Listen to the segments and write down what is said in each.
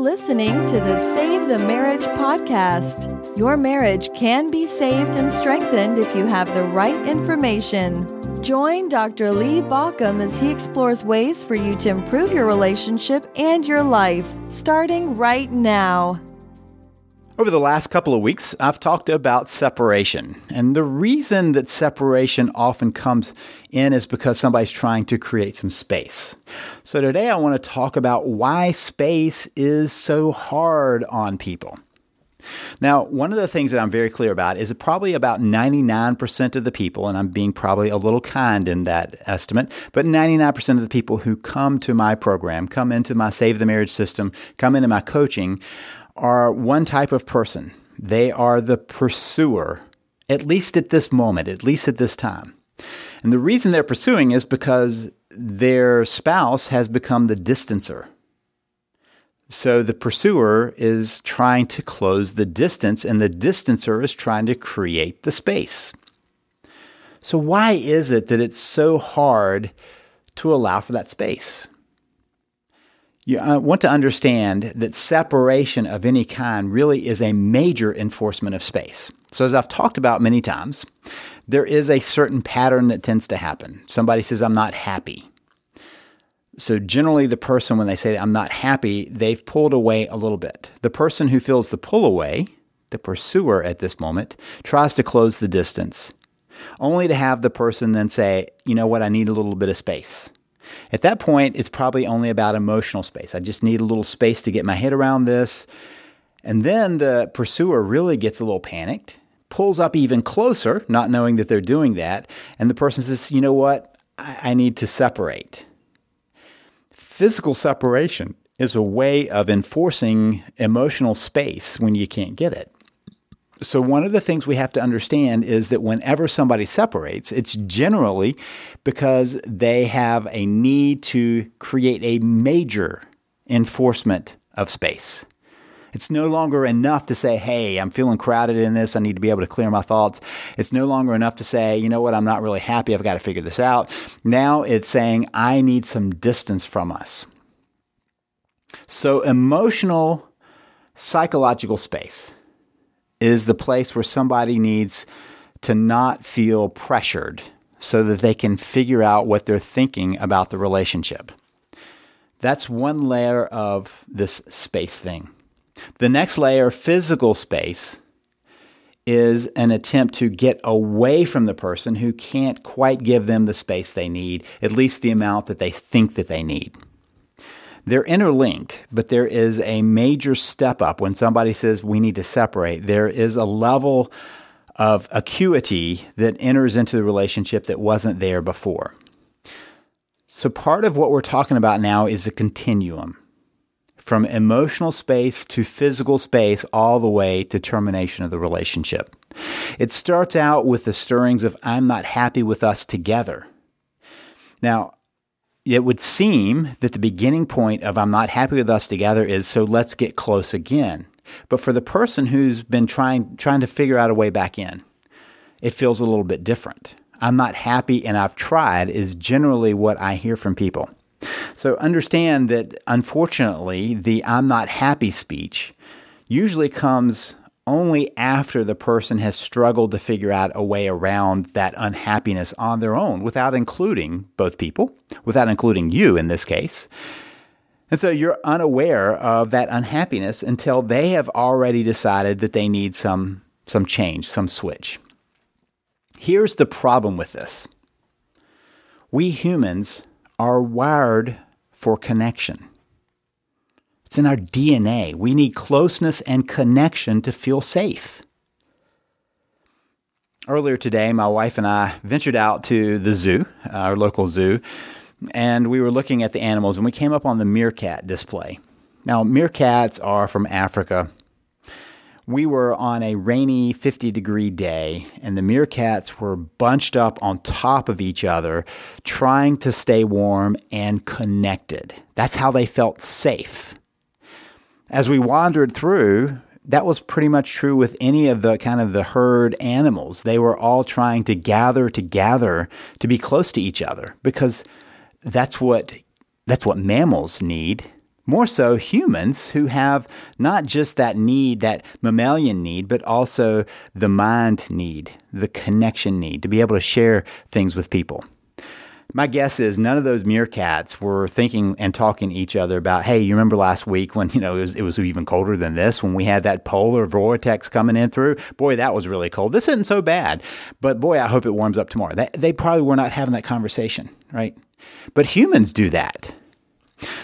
listening to the Save the Marriage podcast. Your marriage can be saved and strengthened if you have the right information. Join Dr. Lee Baucom as he explores ways for you to improve your relationship and your life, starting right now. Over the last couple of weeks, I've talked about separation. And the reason that separation often comes in is because somebody's trying to create some space. So today I want to talk about why space is so hard on people. Now, one of the things that I'm very clear about is probably about 99% of the people, and I'm being probably a little kind in that estimate, but 99% of the people who come to my program, come into my Save the Marriage system, come into my coaching, are one type of person. They are the pursuer, at least at this moment, at least at this time. And the reason they're pursuing is because their spouse has become the distancer. So the pursuer is trying to close the distance, and the distancer is trying to create the space. So, why is it that it's so hard to allow for that space? You want to understand that separation of any kind really is a major enforcement of space. So, as I've talked about many times, there is a certain pattern that tends to happen. Somebody says, I'm not happy. So, generally, the person, when they say, I'm not happy, they've pulled away a little bit. The person who feels the pull away, the pursuer at this moment, tries to close the distance, only to have the person then say, You know what, I need a little bit of space. At that point, it's probably only about emotional space. I just need a little space to get my head around this. And then the pursuer really gets a little panicked, pulls up even closer, not knowing that they're doing that. And the person says, you know what? I, I need to separate. Physical separation is a way of enforcing emotional space when you can't get it. So, one of the things we have to understand is that whenever somebody separates, it's generally because they have a need to create a major enforcement of space. It's no longer enough to say, hey, I'm feeling crowded in this. I need to be able to clear my thoughts. It's no longer enough to say, you know what, I'm not really happy. I've got to figure this out. Now it's saying, I need some distance from us. So, emotional, psychological space is the place where somebody needs to not feel pressured so that they can figure out what they're thinking about the relationship. That's one layer of this space thing. The next layer, physical space, is an attempt to get away from the person who can't quite give them the space they need, at least the amount that they think that they need. They're interlinked, but there is a major step up when somebody says we need to separate. There is a level of acuity that enters into the relationship that wasn't there before. So, part of what we're talking about now is a continuum from emotional space to physical space, all the way to termination of the relationship. It starts out with the stirrings of, I'm not happy with us together. Now, it would seem that the beginning point of I'm not happy with us together is so let's get close again. But for the person who's been trying trying to figure out a way back in, it feels a little bit different. I'm not happy and I've tried is generally what I hear from people. So understand that unfortunately the I'm not happy speech usually comes only after the person has struggled to figure out a way around that unhappiness on their own without including both people, without including you in this case. And so you're unaware of that unhappiness until they have already decided that they need some, some change, some switch. Here's the problem with this we humans are wired for connection. It's in our DNA. We need closeness and connection to feel safe. Earlier today, my wife and I ventured out to the zoo, our local zoo, and we were looking at the animals, and we came up on the meerkat display. Now, meerkats are from Africa. We were on a rainy 50 degree day, and the meerkats were bunched up on top of each other, trying to stay warm and connected. That's how they felt safe as we wandered through, that was pretty much true with any of the kind of the herd animals. They were all trying to gather together to be close to each other because that's what that's what mammals need More so, humans who have not just that need, that mammalian need, but also the mind need, the connection need to be able to share things with people. My guess is none of those meerkats were thinking and talking to each other about, hey, you remember last week when, you know, it was, it was even colder than this when we had that polar vortex coming in through? Boy, that was really cold. This isn't so bad, but boy, I hope it warms up tomorrow. They, they probably were not having that conversation, right? But humans do that.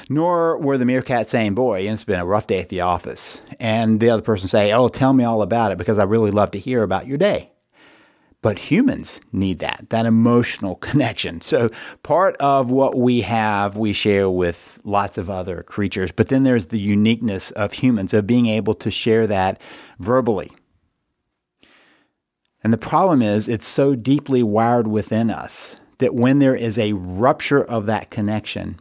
Nor were the meerkats saying, Boy, it's been a rough day at the office. And the other person say, Oh, tell me all about it because I really love to hear about your day. But humans need that, that emotional connection. So part of what we have, we share with lots of other creatures. But then there's the uniqueness of humans, of being able to share that verbally. And the problem is, it's so deeply wired within us that when there is a rupture of that connection,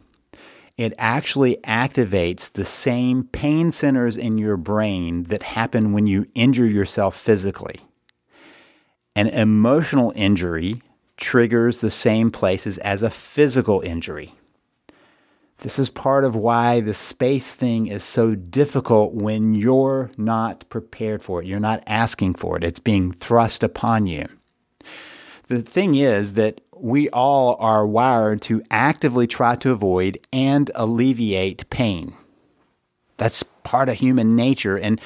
it actually activates the same pain centers in your brain that happen when you injure yourself physically. An emotional injury triggers the same places as a physical injury. This is part of why the space thing is so difficult when you're not prepared for it. You're not asking for it, it's being thrust upon you. The thing is that we all are wired to actively try to avoid and alleviate pain. That's part of human nature. And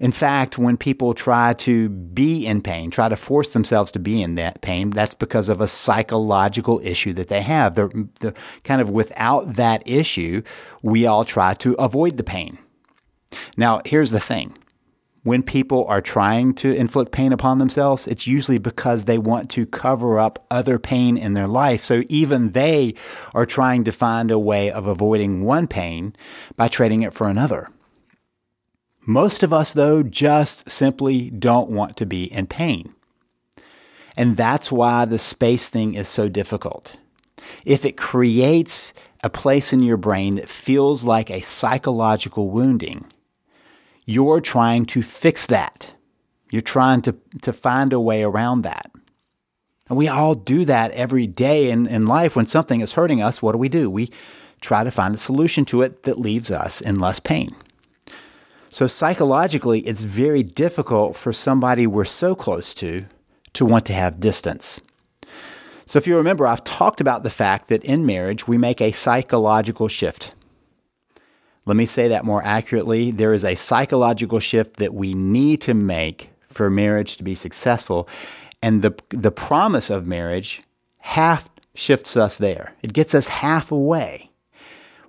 in fact, when people try to be in pain, try to force themselves to be in that pain, that's because of a psychological issue that they have. They're, they're kind of without that issue, we all try to avoid the pain. Now, here's the thing when people are trying to inflict pain upon themselves, it's usually because they want to cover up other pain in their life. So even they are trying to find a way of avoiding one pain by trading it for another. Most of us, though, just simply don't want to be in pain. And that's why the space thing is so difficult. If it creates a place in your brain that feels like a psychological wounding, you're trying to fix that. You're trying to, to find a way around that. And we all do that every day in, in life. When something is hurting us, what do we do? We try to find a solution to it that leaves us in less pain. So, psychologically, it's very difficult for somebody we're so close to to want to have distance. So, if you remember, I've talked about the fact that in marriage, we make a psychological shift. Let me say that more accurately. There is a psychological shift that we need to make for marriage to be successful. And the, the promise of marriage half shifts us there. It gets us halfway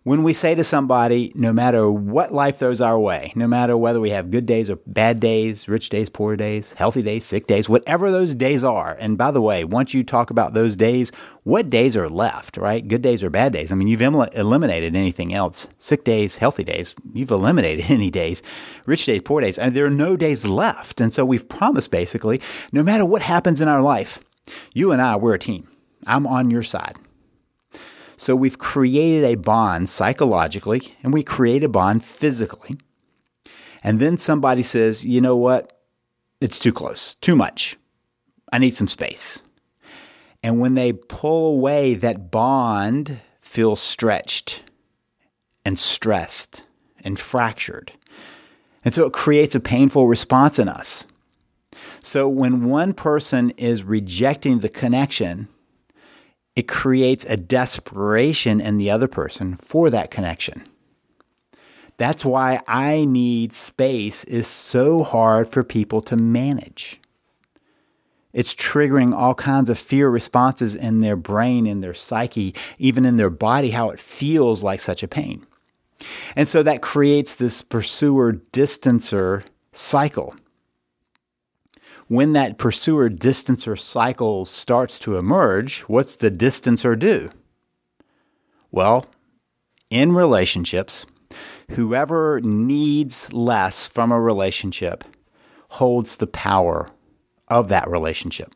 when we say to somebody, no matter what life throws our way, no matter whether we have good days or bad days, rich days, poor days, healthy days, sick days, whatever those days are. And by the way, once you talk about those days, what days are left, right? Good days or bad days? I mean, you've eliminated anything else. Sick days, healthy days, you've eliminated any days. Rich days, poor days, and there are no days left. And so we've promised basically, no matter what happens in our life, you and I, we're a team. I'm on your side. So we've created a bond psychologically and we create a bond physically. And then somebody says, you know what? It's too close, too much. I need some space. And when they pull away, that bond feels stretched and stressed and fractured. And so it creates a painful response in us. So when one person is rejecting the connection, it creates a desperation in the other person for that connection. That's why I need space is so hard for people to manage. It's triggering all kinds of fear responses in their brain, in their psyche, even in their body, how it feels like such a pain. And so that creates this pursuer distancer cycle when that pursuer distancer cycle starts to emerge, what's the distancer do? Well, in relationships, whoever needs less from a relationship holds the power of that relationship.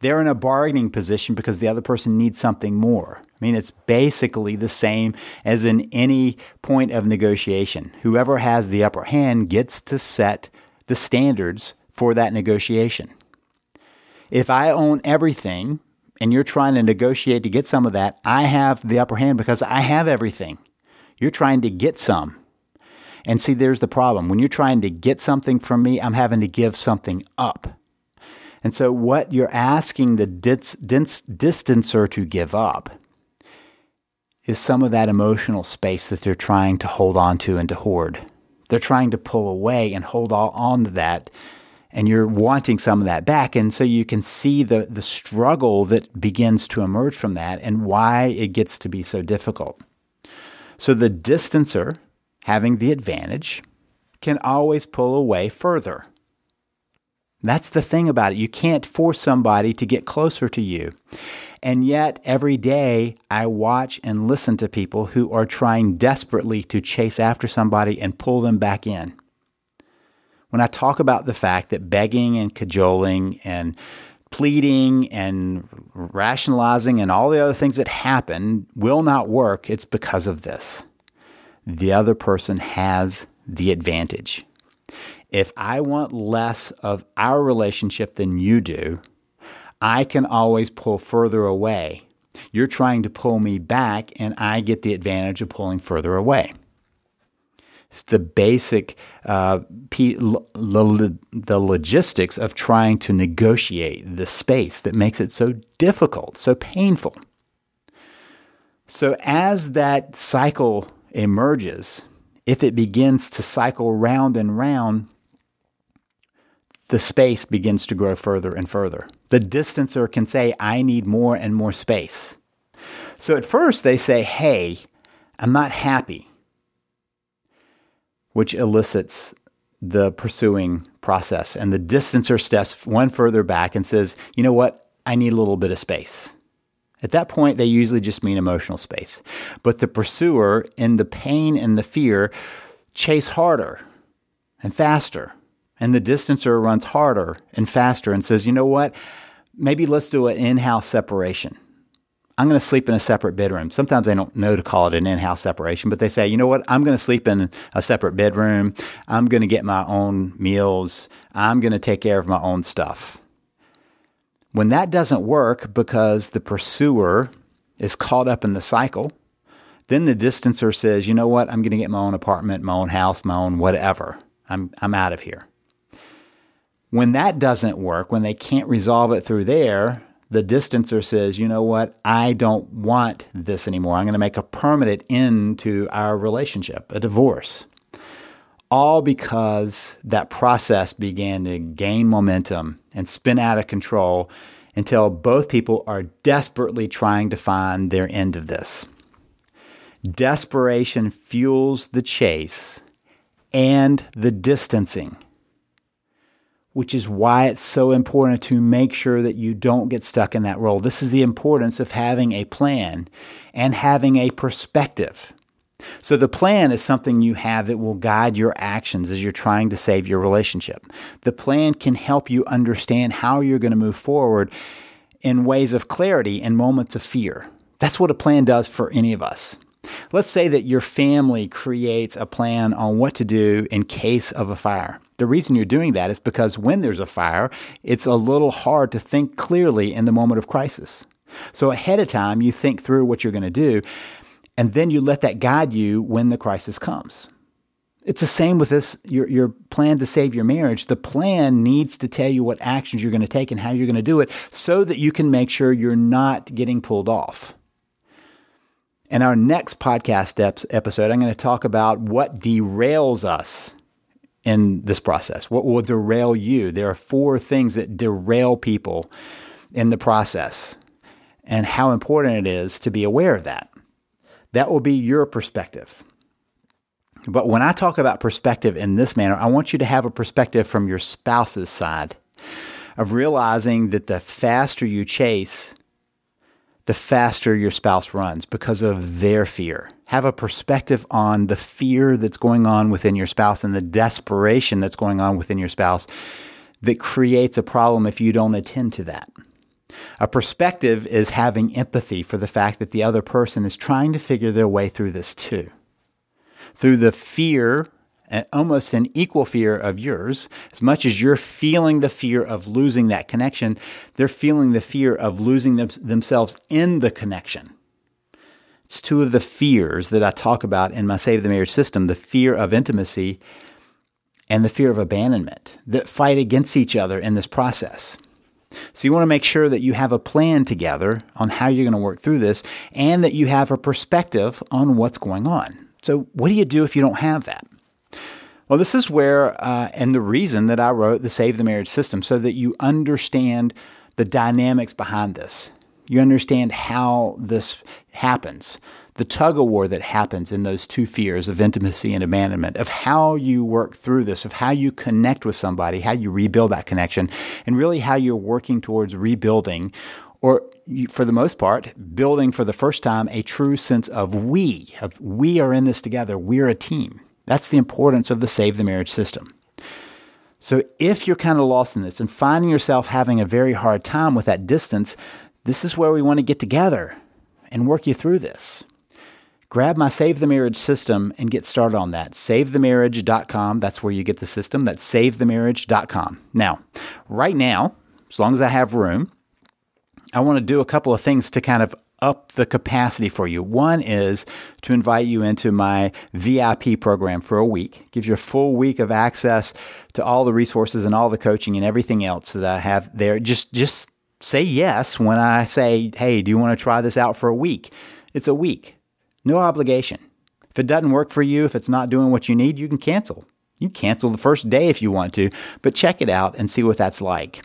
They're in a bargaining position because the other person needs something more. I mean, it's basically the same as in any point of negotiation. Whoever has the upper hand gets to set the standards for that negotiation. If I own everything and you're trying to negotiate to get some of that, I have the upper hand because I have everything. You're trying to get some. And see, there's the problem. When you're trying to get something from me, I'm having to give something up. And so, what you're asking the dis- dis- distancer to give up is some of that emotional space that they're trying to hold on to and to hoard. They're trying to pull away and hold on to that, and you're wanting some of that back. And so you can see the, the struggle that begins to emerge from that and why it gets to be so difficult. So the distancer, having the advantage, can always pull away further. That's the thing about it. You can't force somebody to get closer to you. And yet, every day, I watch and listen to people who are trying desperately to chase after somebody and pull them back in. When I talk about the fact that begging and cajoling and pleading and rationalizing and all the other things that happen will not work, it's because of this. The other person has the advantage. If I want less of our relationship than you do, I can always pull further away. You're trying to pull me back, and I get the advantage of pulling further away. It's the basic, uh, the logistics of trying to negotiate the space that makes it so difficult, so painful. So, as that cycle emerges, if it begins to cycle round and round, the space begins to grow further and further. The distancer can say, I need more and more space. So at first they say, Hey, I'm not happy, which elicits the pursuing process. And the distancer steps one further back and says, You know what? I need a little bit of space. At that point, they usually just mean emotional space. But the pursuer, in the pain and the fear, chase harder and faster and the distancer runs harder and faster and says, you know what? Maybe let's do an in house separation. I'm going to sleep in a separate bedroom. Sometimes they don't know to call it an in house separation, but they say, you know what? I'm going to sleep in a separate bedroom. I'm going to get my own meals. I'm going to take care of my own stuff. When that doesn't work because the pursuer is caught up in the cycle, then the distancer says, you know what? I'm going to get my own apartment, my own house, my own whatever. I'm, I'm out of here. When that doesn't work, when they can't resolve it through there, the distancer says, you know what, I don't want this anymore. I'm going to make a permanent end to our relationship, a divorce. All because that process began to gain momentum and spin out of control until both people are desperately trying to find their end of this. Desperation fuels the chase and the distancing which is why it's so important to make sure that you don't get stuck in that role. This is the importance of having a plan and having a perspective. So, the plan is something you have that will guide your actions as you're trying to save your relationship. The plan can help you understand how you're going to move forward in ways of clarity in moments of fear. That's what a plan does for any of us. Let's say that your family creates a plan on what to do in case of a fire. The reason you're doing that is because when there's a fire, it's a little hard to think clearly in the moment of crisis. So ahead of time, you think through what you're going to do, and then you let that guide you when the crisis comes. It's the same with this your, your plan to save your marriage. The plan needs to tell you what actions you're going to take and how you're going to do it so that you can make sure you're not getting pulled off. In our next podcast episode, I'm going to talk about what derails us in this process. What will derail you? There are four things that derail people in the process, and how important it is to be aware of that. That will be your perspective. But when I talk about perspective in this manner, I want you to have a perspective from your spouse's side of realizing that the faster you chase, the faster your spouse runs because of their fear. Have a perspective on the fear that's going on within your spouse and the desperation that's going on within your spouse that creates a problem if you don't attend to that. A perspective is having empathy for the fact that the other person is trying to figure their way through this too. Through the fear almost an equal fear of yours. As much as you're feeling the fear of losing that connection, they're feeling the fear of losing them, themselves in the connection. It's two of the fears that I talk about in my Save the Marriage system the fear of intimacy and the fear of abandonment that fight against each other in this process. So you want to make sure that you have a plan together on how you're going to work through this and that you have a perspective on what's going on. So, what do you do if you don't have that? Well, this is where, uh, and the reason that I wrote the Save the Marriage system, so that you understand the dynamics behind this. You understand how this happens, the tug of war that happens in those two fears of intimacy and abandonment, of how you work through this, of how you connect with somebody, how you rebuild that connection, and really how you're working towards rebuilding or for the most part, building for the first time a true sense of we, of we are in this together, we're a team. That's the importance of the Save the Marriage system. So if you're kind of lost in this and finding yourself having a very hard time with that distance, this is where we want to get together and work you through this grab my Save the Marriage system and get started on that. SaveTheMarriage.com. That's where you get the system. That's SaveTheMarriage.com. Now, right now, as long as I have room, I want to do a couple of things to kind of up the capacity for you. One is to invite you into my VIP program for a week. It gives you a full week of access to all the resources and all the coaching and everything else that I have there. Just just say yes when I say, "Hey, do you want to try this out for a week?" It's a week. No obligation. If it doesn't work for you, if it's not doing what you need, you can cancel. You can cancel the first day if you want to, but check it out and see what that's like.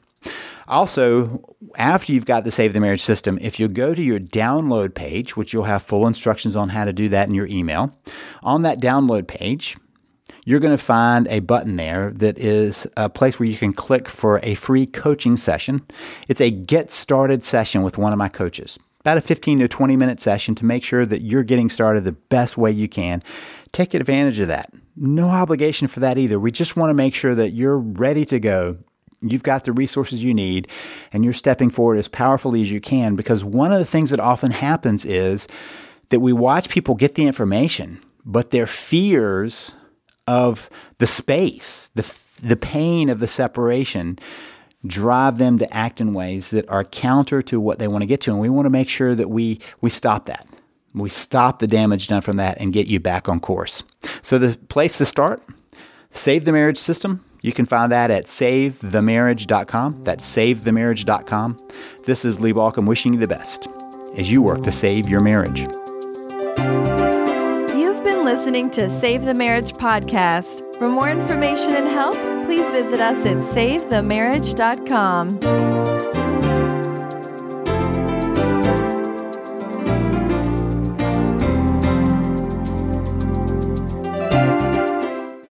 Also, after you've got the Save the Marriage system, if you go to your download page, which you'll have full instructions on how to do that in your email, on that download page, you're going to find a button there that is a place where you can click for a free coaching session. It's a get started session with one of my coaches about a 15 to 20 minute session to make sure that you're getting started the best way you can. Take advantage of that. No obligation for that either. We just want to make sure that you're ready to go. You've got the resources you need and you're stepping forward as powerfully as you can because one of the things that often happens is that we watch people get the information, but their fears of the space, the, the pain of the separation, drive them to act in ways that are counter to what they want to get to. And we want to make sure that we, we stop that. We stop the damage done from that and get you back on course. So, the place to start, Save the Marriage System. You can find that at savethemarriage.com. That's savethemarriage.com. This is Lee Baucom wishing you the best as you work to save your marriage. You've been listening to Save the Marriage podcast. For more information and help, please visit us at savethemarriage.com.